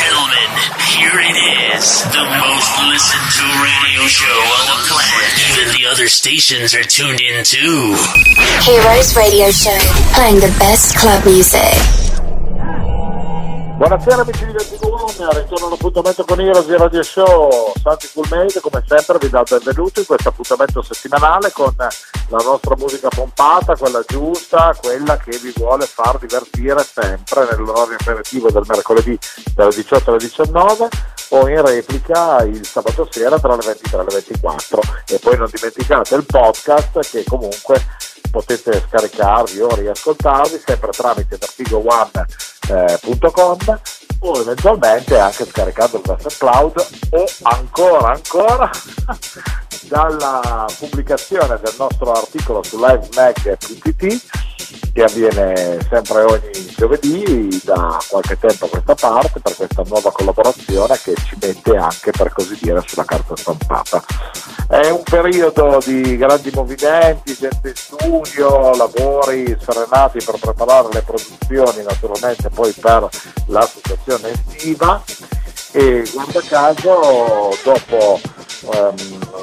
gentlemen, here it is. The most listened to radio show on the planet. Even the other stations are tuned in too. Heroes Radio Show, playing the best club music. Buonasera amici di Vertigoon, ritorno all'appuntamento con Heroes di Radio Show, Santi Coolmade come sempre vi do il benvenuto in questo appuntamento settimanale con la nostra musica pompata, quella giusta, quella che vi vuole far divertire sempre nell'orario aperitivo del mercoledì dalle 18 alle 19 o in replica il sabato sera tra le 23 e le 24 e poi non dimenticate il podcast che comunque potete scaricarvi o riascoltarvi sempre tramite vertigoone.com o eventualmente anche scaricando il vostro cloud o ancora ancora dalla pubblicazione del nostro articolo su livemag.it che avviene sempre ogni giovedì da qualche tempo a questa parte per questa nuova collaborazione che ci mette anche per così dire sulla carta stampata. È un periodo di grandi movimenti, gente in studio, lavori serenati per preparare le produzioni naturalmente poi per l'associazione estiva e guarda caso dopo um,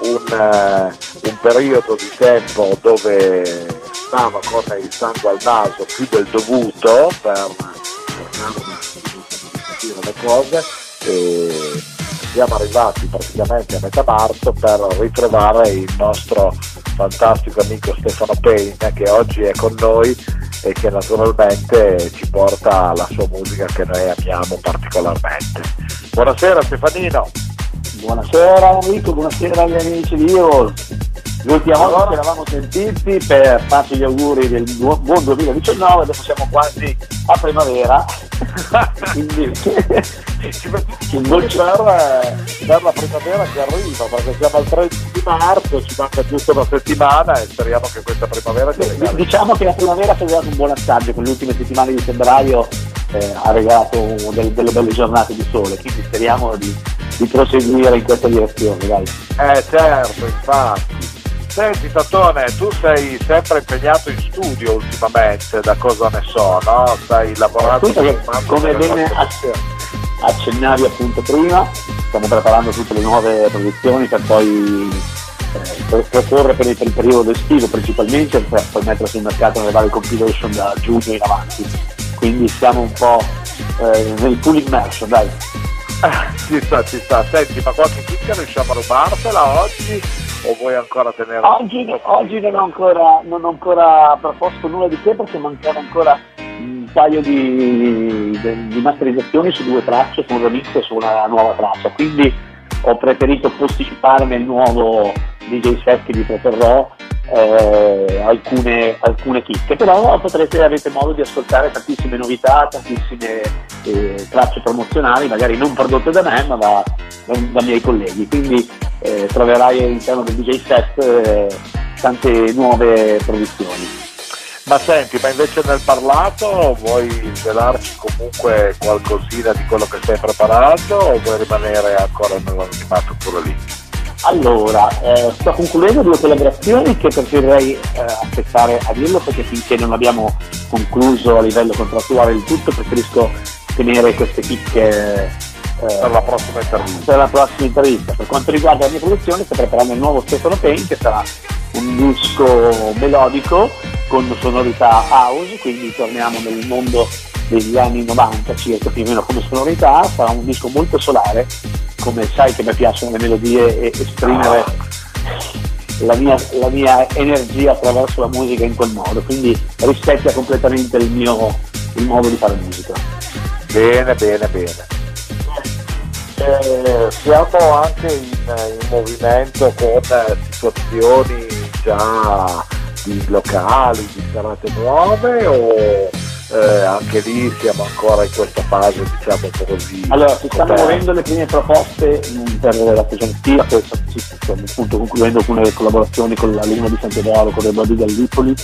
un, uh, un periodo di tempo dove stava con il sangue al naso più del dovuto per capire le cose e siamo arrivati praticamente a metà marzo per ritrovare il nostro fantastico amico Stefano Payne che oggi è con noi e che naturalmente ci porta la sua musica che noi amiamo particolarmente. Buonasera Stefanino. Buonasera Enrico, buonasera agli amici di Heroes. L'ultima volta che eravamo sentiti per farci gli auguri del buon 2019, adesso siamo quasi a primavera, quindi ci mettiamo per, la primavera che arriva, perché siamo al 30 di marzo, ci manca giusto una settimana e speriamo che questa primavera ci regali. Diciamo che la primavera ci ha dato un buon assaggio, con le ultime settimane di febbraio eh, ha regalato del, delle belle giornate di sole, quindi speriamo di, di proseguire in questa direzione. Dai. Eh certo, infatti. Senti Tatone, tu sei sempre impegnato in studio ultimamente, da cosa ne so, no? Stai lavorando che, come bene accennavi appunto prima, stiamo preparando tutte le nuove produzioni per poi eh, proporre per il, per il, periodo estivo principalmente per poi mettere sul mercato nelle varie compilation da giugno in avanti. Quindi siamo un po' eh, nel full immersion, dai. Ci sta, ci sta. Senti, ma qualche chicca riusciamo a rubartela oggi? o vuoi ancora tenere? Oggi, oggi non, ho ancora, non, ho ancora, proposto nulla di che perché mancano ancora un paio di, di, di masterizzazioni su due tracce, su un remix e su una nuova traccia, quindi ho preferito posticipare nel nuovo DJ set che vi proporrò eh, alcune, alcune chicche, però potrete avere modo di ascoltare tantissime novità, tantissime eh, tracce promozionali, magari non prodotte da me ma da, da, da miei colleghi, quindi eh, troverai all'interno del DJ set eh, tante nuove produzioni. Ma senti, ma invece nel parlato vuoi svelarci comunque qualcosina di quello che stai preparando o vuoi rimanere ancora nell'animato pure lì? Allora, eh, sto concludendo due collaborazioni che preferirei eh, aspettare a dirlo perché finché non abbiamo concluso a livello contrattuale il tutto preferisco tenere queste picche eh, per la prossima intervista. Per la prossima intervista. Per quanto riguarda la mia produzione sto preparando il nuovo Stefano Pain che sarà un disco melodico con sonorità house, quindi torniamo nel mondo degli anni 90 circa più o meno come sonorità, sarà un disco molto solare, come sai che mi piacciono le melodie e esprimere la mia, la mia energia attraverso la musica in quel modo, quindi rispecchia completamente il mio il modo di fare musica. Bene, bene, bene. Eh, siamo anche in, in movimento con situazioni già di locali, di serate nuove o eh, anche lì siamo ancora in questa fase diciamo un po' così allora si stanno muovendo le prime proposte mh, per la stagione estiva stiamo appunto concludendo alcune collaborazioni con la Luna di Sant'Edoaro con le Body Gallipoli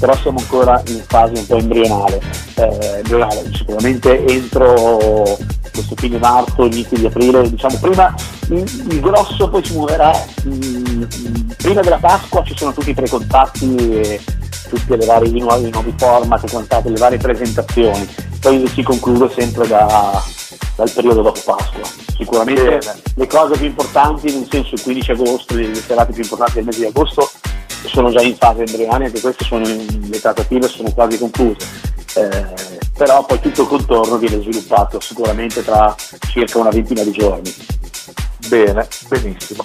però siamo ancora in fase un po' embrionale, eh, embrionale. sicuramente entro questo fine marzo, inizio di aprile, diciamo prima il, grosso poi si muoverà mh, prima della Pasqua ci sono tutti i precontatti e tutti i vari i nuovi, i nuovi format, le varie presentazioni, poi si conclude sempre da, dal periodo dopo Pasqua. Sicuramente Bene. le cose più importanti, nel senso il 15 agosto, le serate più importanti del mese di agosto sono già in fase embrionale, anche queste sono in, le trattative sono quasi concluse. Eh, però poi tutto il contorno viene sviluppato sicuramente tra circa una ventina di giorni. Bene, benissimo.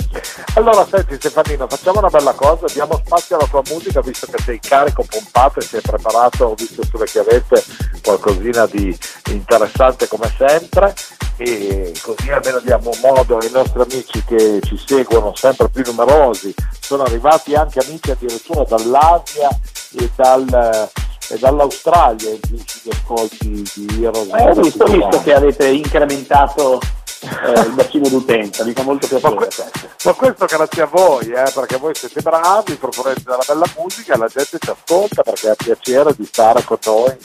Allora senti Stefanino, facciamo una bella cosa, diamo spazio alla tua musica visto che sei carico, pompato e sei preparato, ho visto sulle chiavette qualcosina di interessante come sempre e così almeno diamo modo ai nostri amici che ci seguono sempre più numerosi, sono arrivati anche amici addirittura dall'Asia e, dal, e dall'Australia in più sugli ascolti di Heroes. Eh, ho visto, visto che avete incrementato eh, il bacino d'utenza, mi fa molto piacere. Ma, que- ma questo grazie a voi, eh, perché voi siete bravi, proponete della bella musica e la gente ci ascolta perché ha piacere di stare con noi.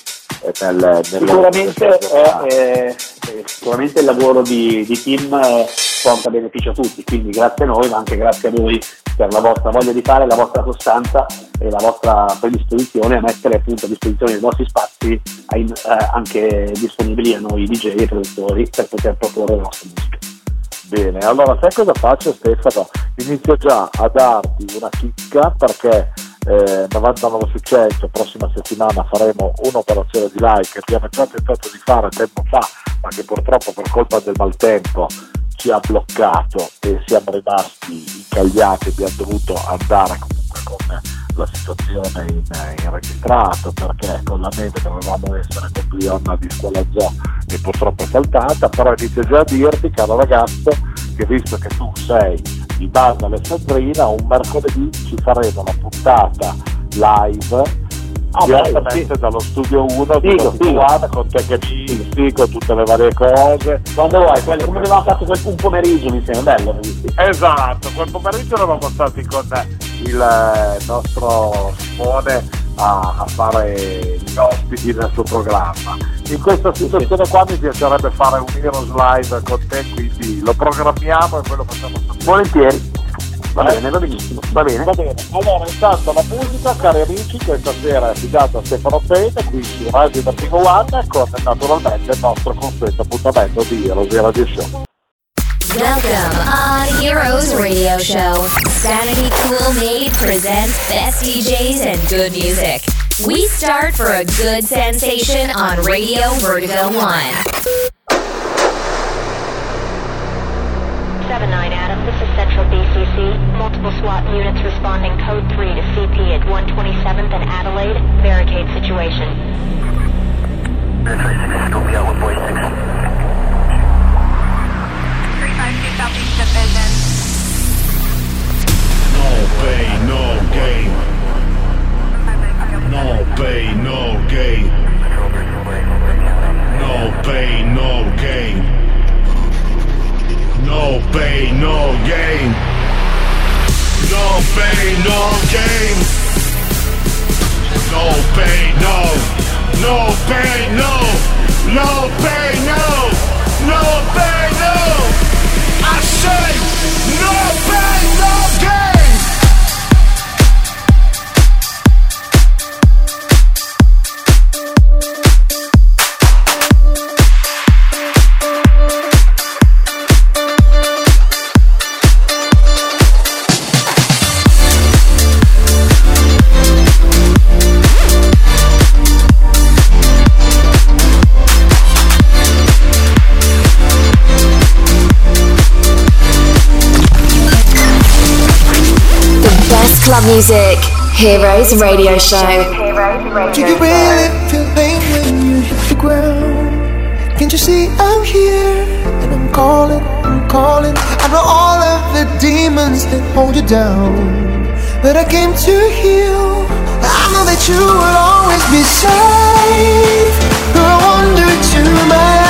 Nel, sicuramente, è, è, sicuramente il lavoro di, di team eh, porta beneficio a tutti, quindi grazie a noi, ma anche grazie a voi per la vostra voglia di fare, la vostra costanza e la vostra predisposizione a mettere appunto a disposizione dei vostri spazi ai, eh, anche disponibili a noi DJ e produttori per poter proporre la nostra musica. Bene, allora sai cosa faccio Stefano? Inizio già a darti una chicca perché eh, 99 su 100, prossima settimana faremo un'operazione di like che abbiamo già tentato di fare tempo fa, ma che purtroppo per colpa del maltempo ci ha bloccato e siamo rimasti incagliati, abbiamo dovuto andare comunque con la situazione in, in registrato perché con la neve dovevamo essere con Glionna di scuola zoo e purtroppo è saltata, però inizio già a dirti caro ragazzo che visto che tu sei di base Alessandrina un mercoledì ci faremo una puntata live Ah, direttamente sì. dallo studio 1 figo, figo. con te che ci con tutte le varie cose. Quando vuoi quello, come avevamo fatto quel, un pomeriggio mi sembra bello esatto quel pomeriggio eravamo stati con il eh, nostro Simone a, a fare gli ospiti del suo programma. In questa situazione qua mi piacerebbe fare un Heroes Live con te quindi lo programmiamo e poi lo facciamo volentieri Va bene, va benissimo, va bene. Va bene. Allora, intanto la musica, cari amici, questa sera è affidata a Stefano Pene, qui su Radio da Primo One, con naturalmente il nostro consueto appuntamento di Heroes Radio Show. Welcome on Heroes Radio Show. Sanity Cool Made presents best DJs and good music. We start for a good sensation on Radio Vertigo 1. Multiple SWAT units responding code 3 to CP at 127th and Adelaide. Barricade situation. Be out with boy 6. 352 Southeast Division. No pay, no gain. No pay, no gain. No pay, no gain. No pain, no gain. No pain, no gain. No pain, no. No pain, no. No pain, no. No pain, no. I say no pain, club music. Heroes Radio Show. Do you really feel pain when you hit the ground? Can't you see I'm here? And I'm calling, I'm calling. I know all of the demons that hold you down. But I came to heal. I know that you will always be safe. Wonder to my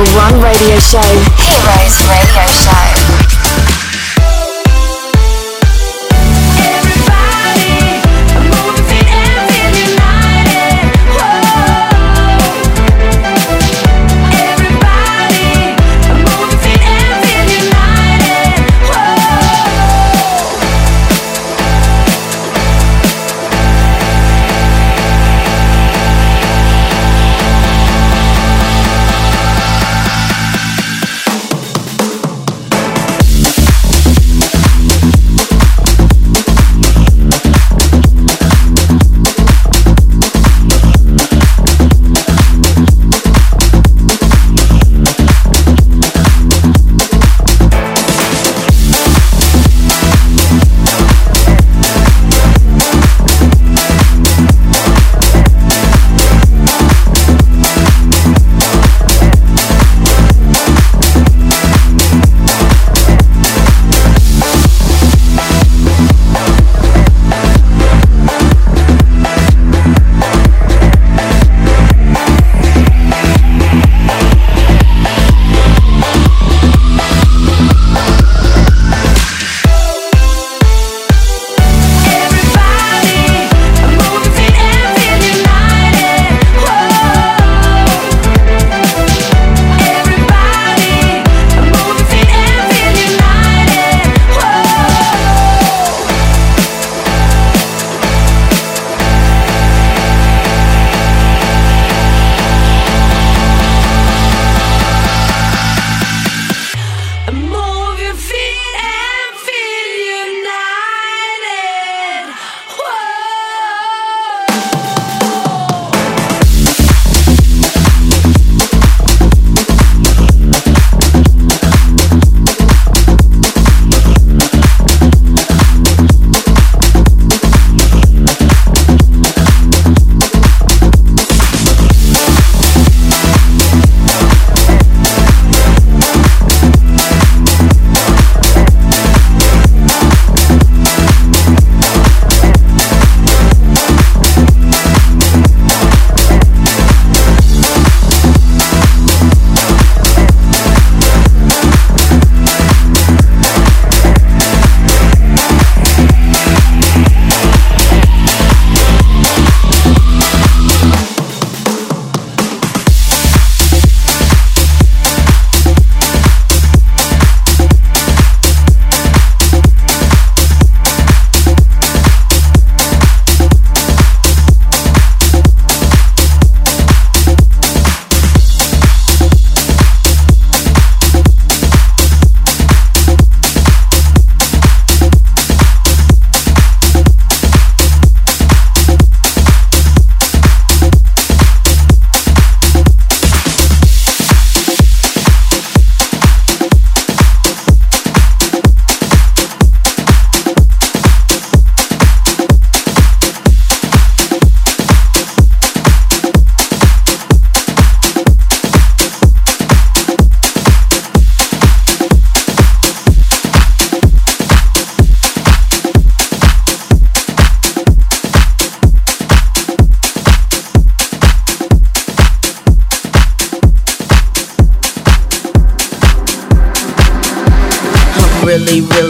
number one radio show, Heroes Radio Show.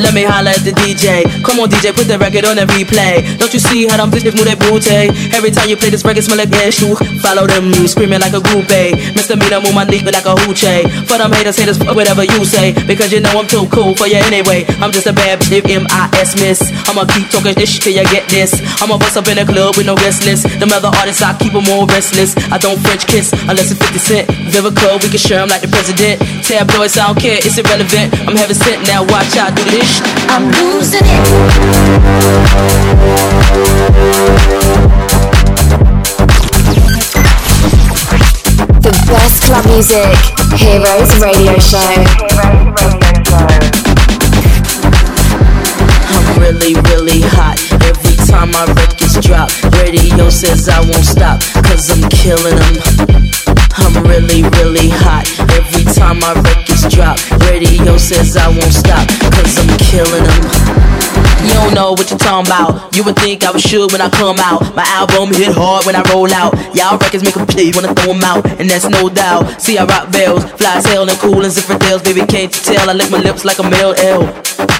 Let me holler at the DJ. Come on, DJ, put the record on the replay. Don't you see how them bitches move their booty? Every time you play this record, smell like shoe. Follow them, screaming like a groupie. Mr. Mina move my dick like a hoochie. For them haters, haters, fuck whatever you say. Because you know I'm too cool for you anyway. I'm just a bad bitch, M-I-S miss. I'ma keep talking this shit till you get this. I'ma bust up in the club with no restless. Them other artists, I keep them all restless. I don't French kiss unless it's 50 Cent. Vivica, we can share 'em like the president. Tabloids, I don't care, it's irrelevant. I'm heaven sent now, watch out, do this. I'm losing it. The best club music. Heroes Radio Show. I'm really, really hot. Every time my records drop, radio says I won't stop, cause I'm killing them. I'm really, really hot. every time records drop. Radio says I won't stop, cause I'm killing them. You don't know what you're talking about. You would think I was sure when I come out. My album hit hard when I roll out. Y'all records make a play wanna throw 'em out, and that's no doubt. See, I rock bells, fly as hell and cool and Zinfandels. Baby, can't you tell? I lick my lips like a male L.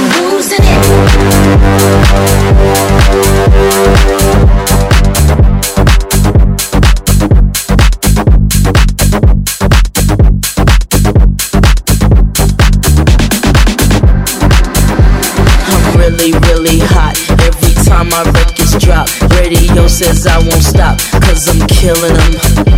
I'm losing it. I'm really, really hot. Every time my records radio says I won't stop, cause I'm killing them.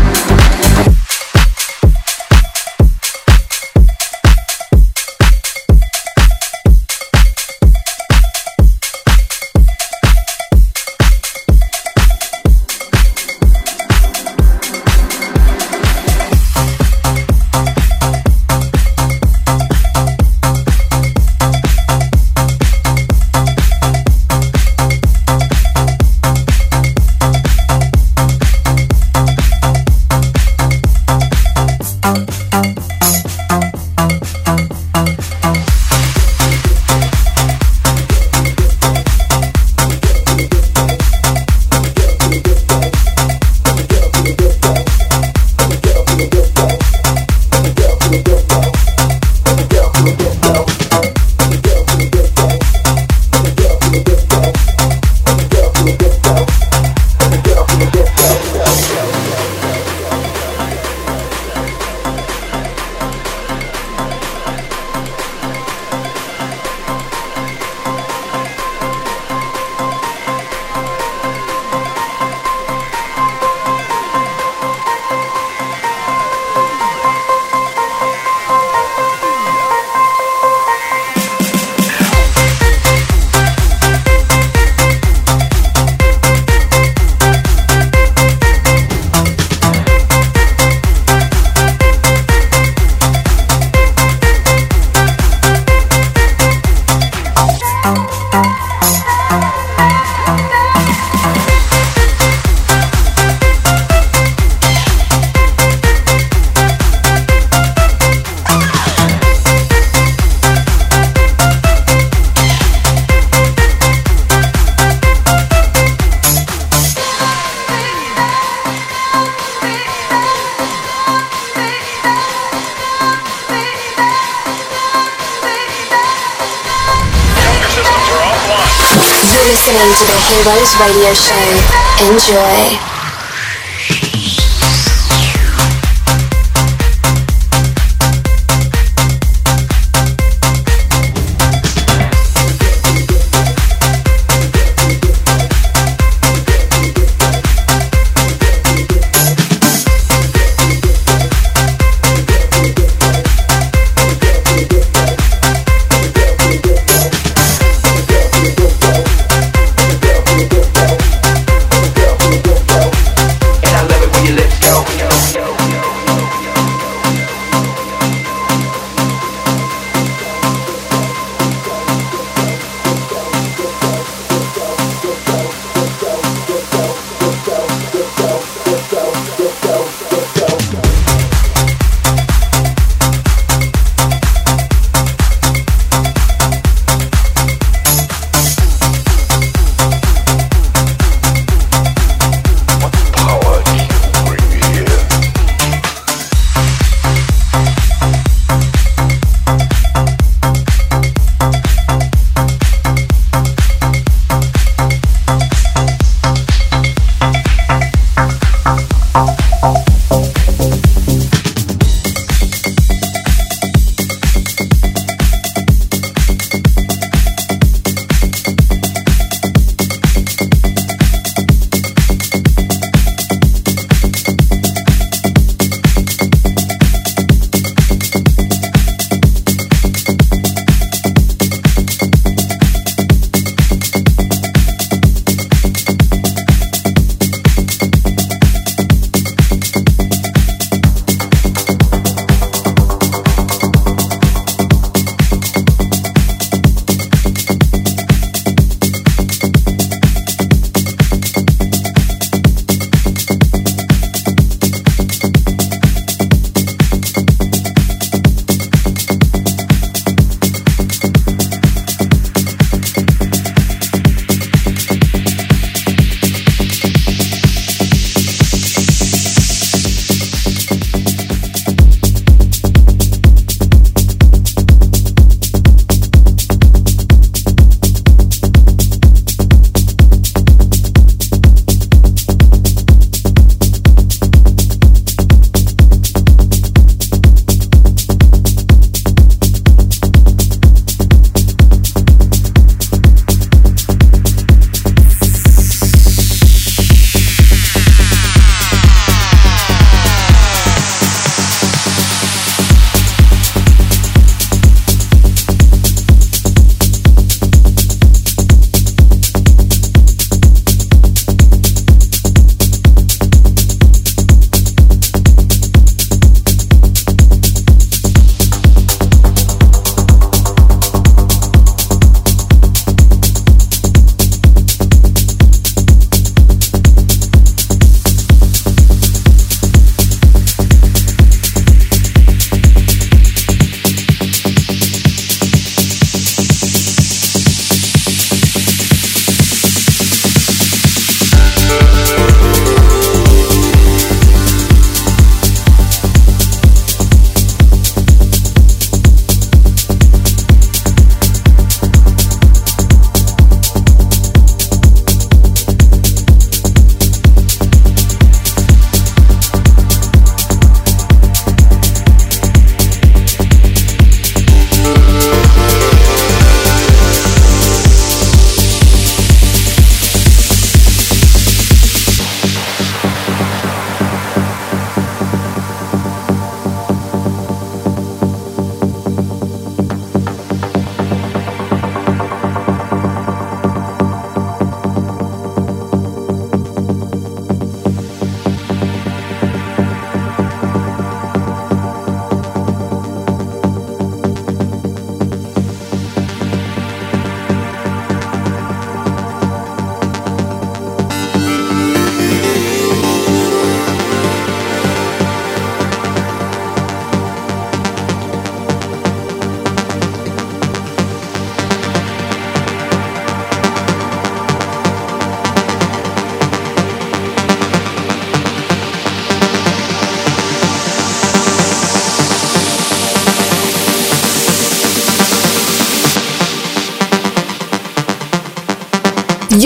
To the Heroes Radio Show. Enjoy.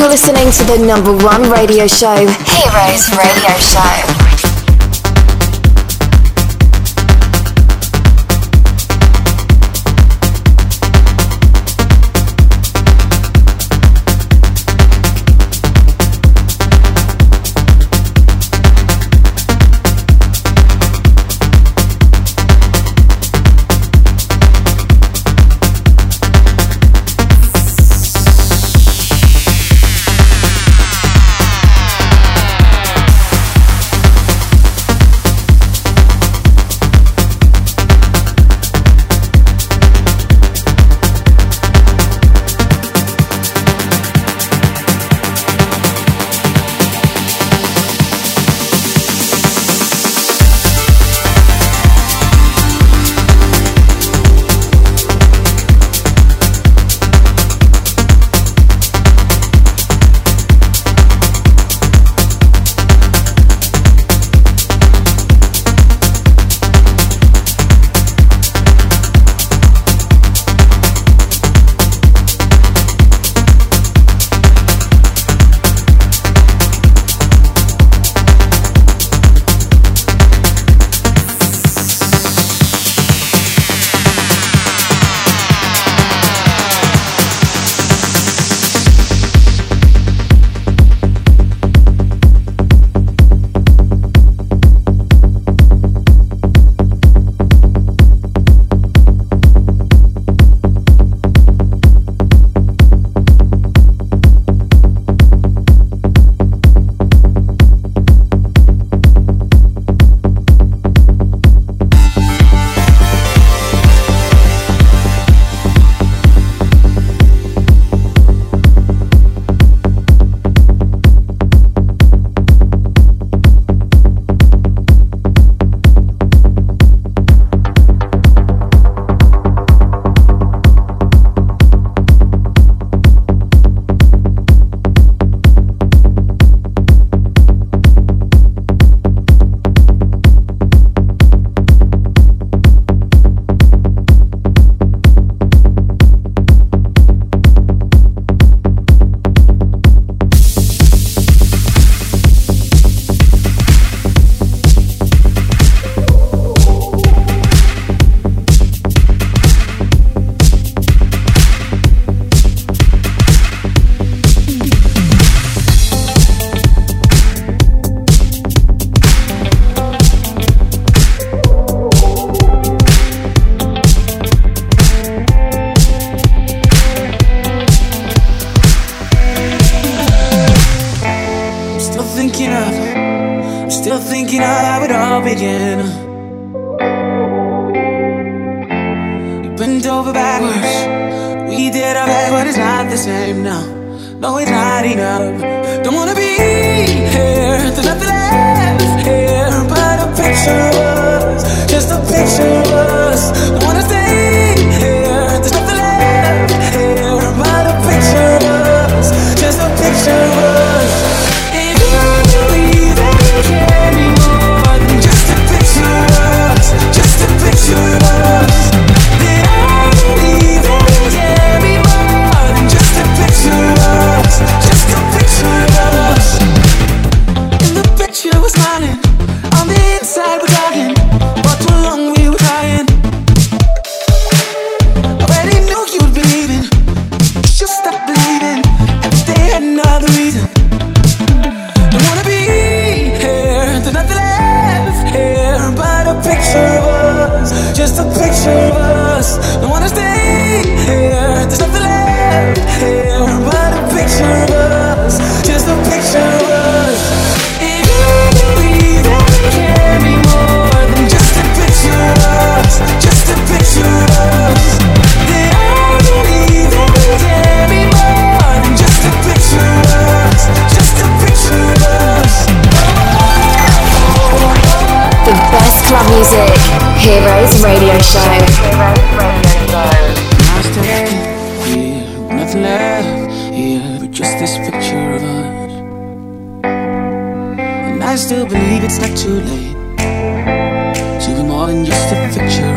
You're listening to the number one radio show, Heroes Radio Show. still thinking of, I'm still thinking of how it all began. You bent over backwards, we did our best, but it's not the same now. No, it's not enough. Don't wanna be here, there's nothing left here but a picture of us, just a picture of us. yeah, nothing left, yeah, but just this picture of us. And I still believe it's not too late to be more than just a picture.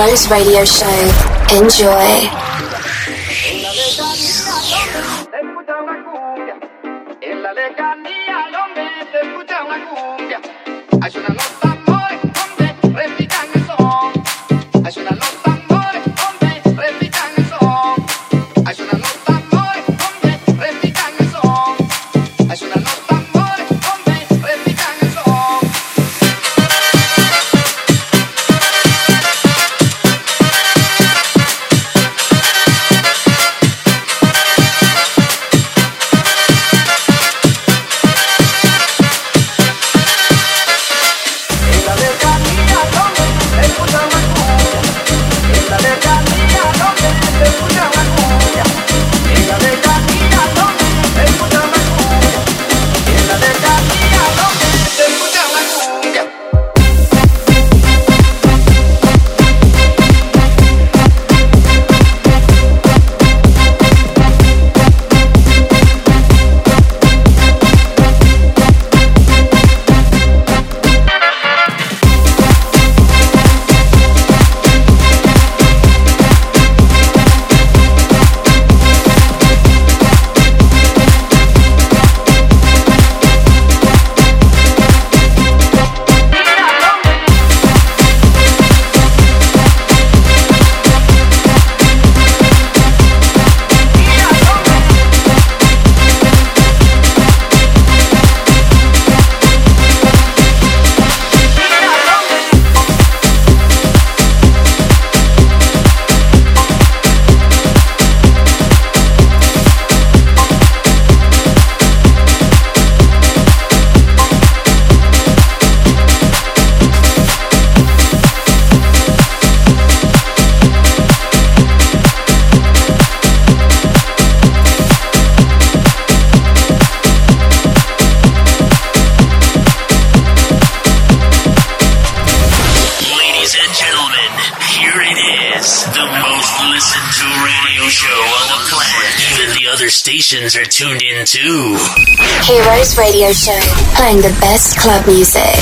To the Heroes Radio Show. Enjoy. Here it is, the most listened to radio show on the planet. Even the other stations are tuned in too. Heroes Radio Show, playing the best club music.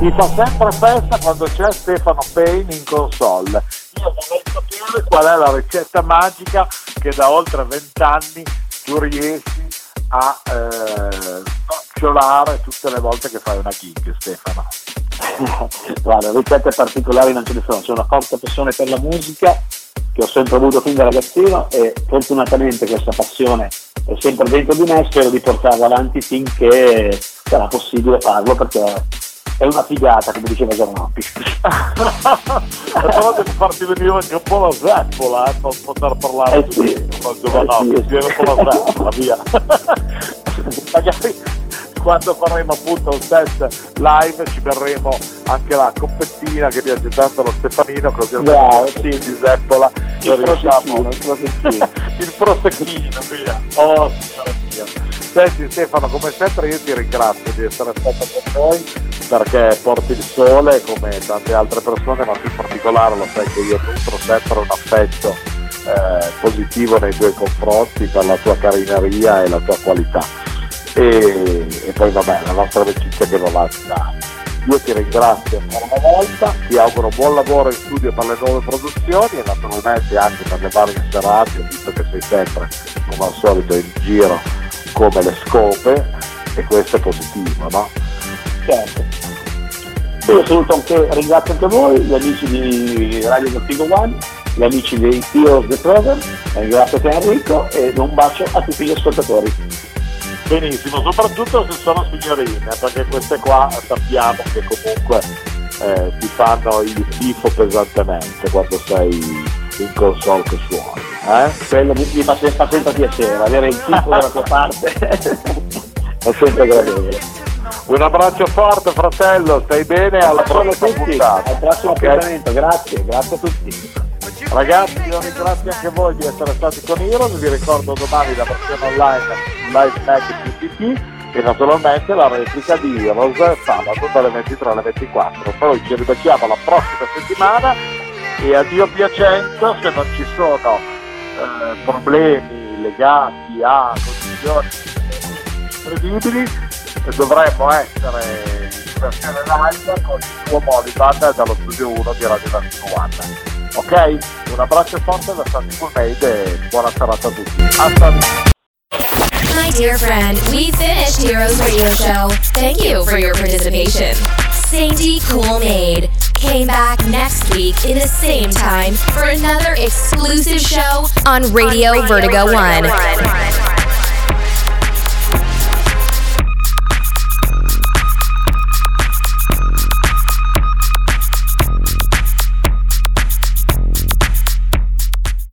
Mi fa sempre festa quando c'è Stefano Payne in console. Io vorrei sapere qual è la ricetta magica che da oltre vent'anni tu riesci a eh, nocciolare tutte le volte che fai una gig, Stefano. Guarda, ricette particolari non ce ne sono, c'è una forte passione per la musica che ho sempre avuto fin da ragazzino e fortunatamente questa passione è sempre dentro di me e spero di portarla avanti finché sarà possibile farlo perché è una figata, come diceva Giannoppi. Però devi farti venire anche un po' la zeppola, eh, per poter parlare Eh sì. con Giovanni, Eh sì. un po' la zeppola, via. Magari quando faremo appunto un test live ci berremo anche la coppettina che piace tanto allo Stefanino, così almeno sì. di zeppola Il prosecchino, il prosecchino. via. Oh, mio. Senti Stefano, come sempre io ti ringrazio di essere stato con noi perché porti il sole come tante altre persone, ma tu in particolare lo sai che io nutro sempre un affetto eh, positivo nei tuoi confronti per la tua carineria e la tua qualità. E, e poi vabbè, la nostra amicizia che va da anni. Io ti ringrazio ancora una volta, ti auguro buon lavoro in studio per le nuove produzioni e naturalmente anche per le varie serate, visto che sei sempre, come al solito, in giro come le scope e questo è positivo, no? Certo. Io saluto anche, ringrazio anche voi, gli amici di Radio Vertigo One, gli amici dei Heroes The Program, ringrazio te Enrico e un bacio a tutti gli ascoltatori. Benissimo, soprattutto se sono signorine, perché queste qua sappiamo che comunque eh, ti fanno il tifo pesantemente quando sei in console che suoni. Eh? Quello mi, mi fa, se- fa sempre piacere, avere il tipo dalla tua parte è sempre gradevole. Un abbraccio forte fratello, stai bene? Alla prossima puntata. al prossimo Ok? appuntamento, grazie, grazie a tutti. Ragazzi, io ringrazio anche voi di essere stati con Heroes, vi ricordo domani la versione online Live Mag PPT e naturalmente la replica di Heroes sabato dalle 23 alle 24. Poi ci ribecchiamo la prossima settimana e a Dio piacendo, se non ci sono eh, problemi legati a condizioni incredibili, dovremmo essere in versione live con il suo Moliband dallo studio 1 di Radio Vertigo One. Ok? Un abbraccio forte da Made e buona serata a tutti. Hasta My dear friend, we finished Heroes Radio Show. Thank you for your participation. Sandy Cool Maid came back next week in the same time for another exclusive show on Radio, Vertigo, One.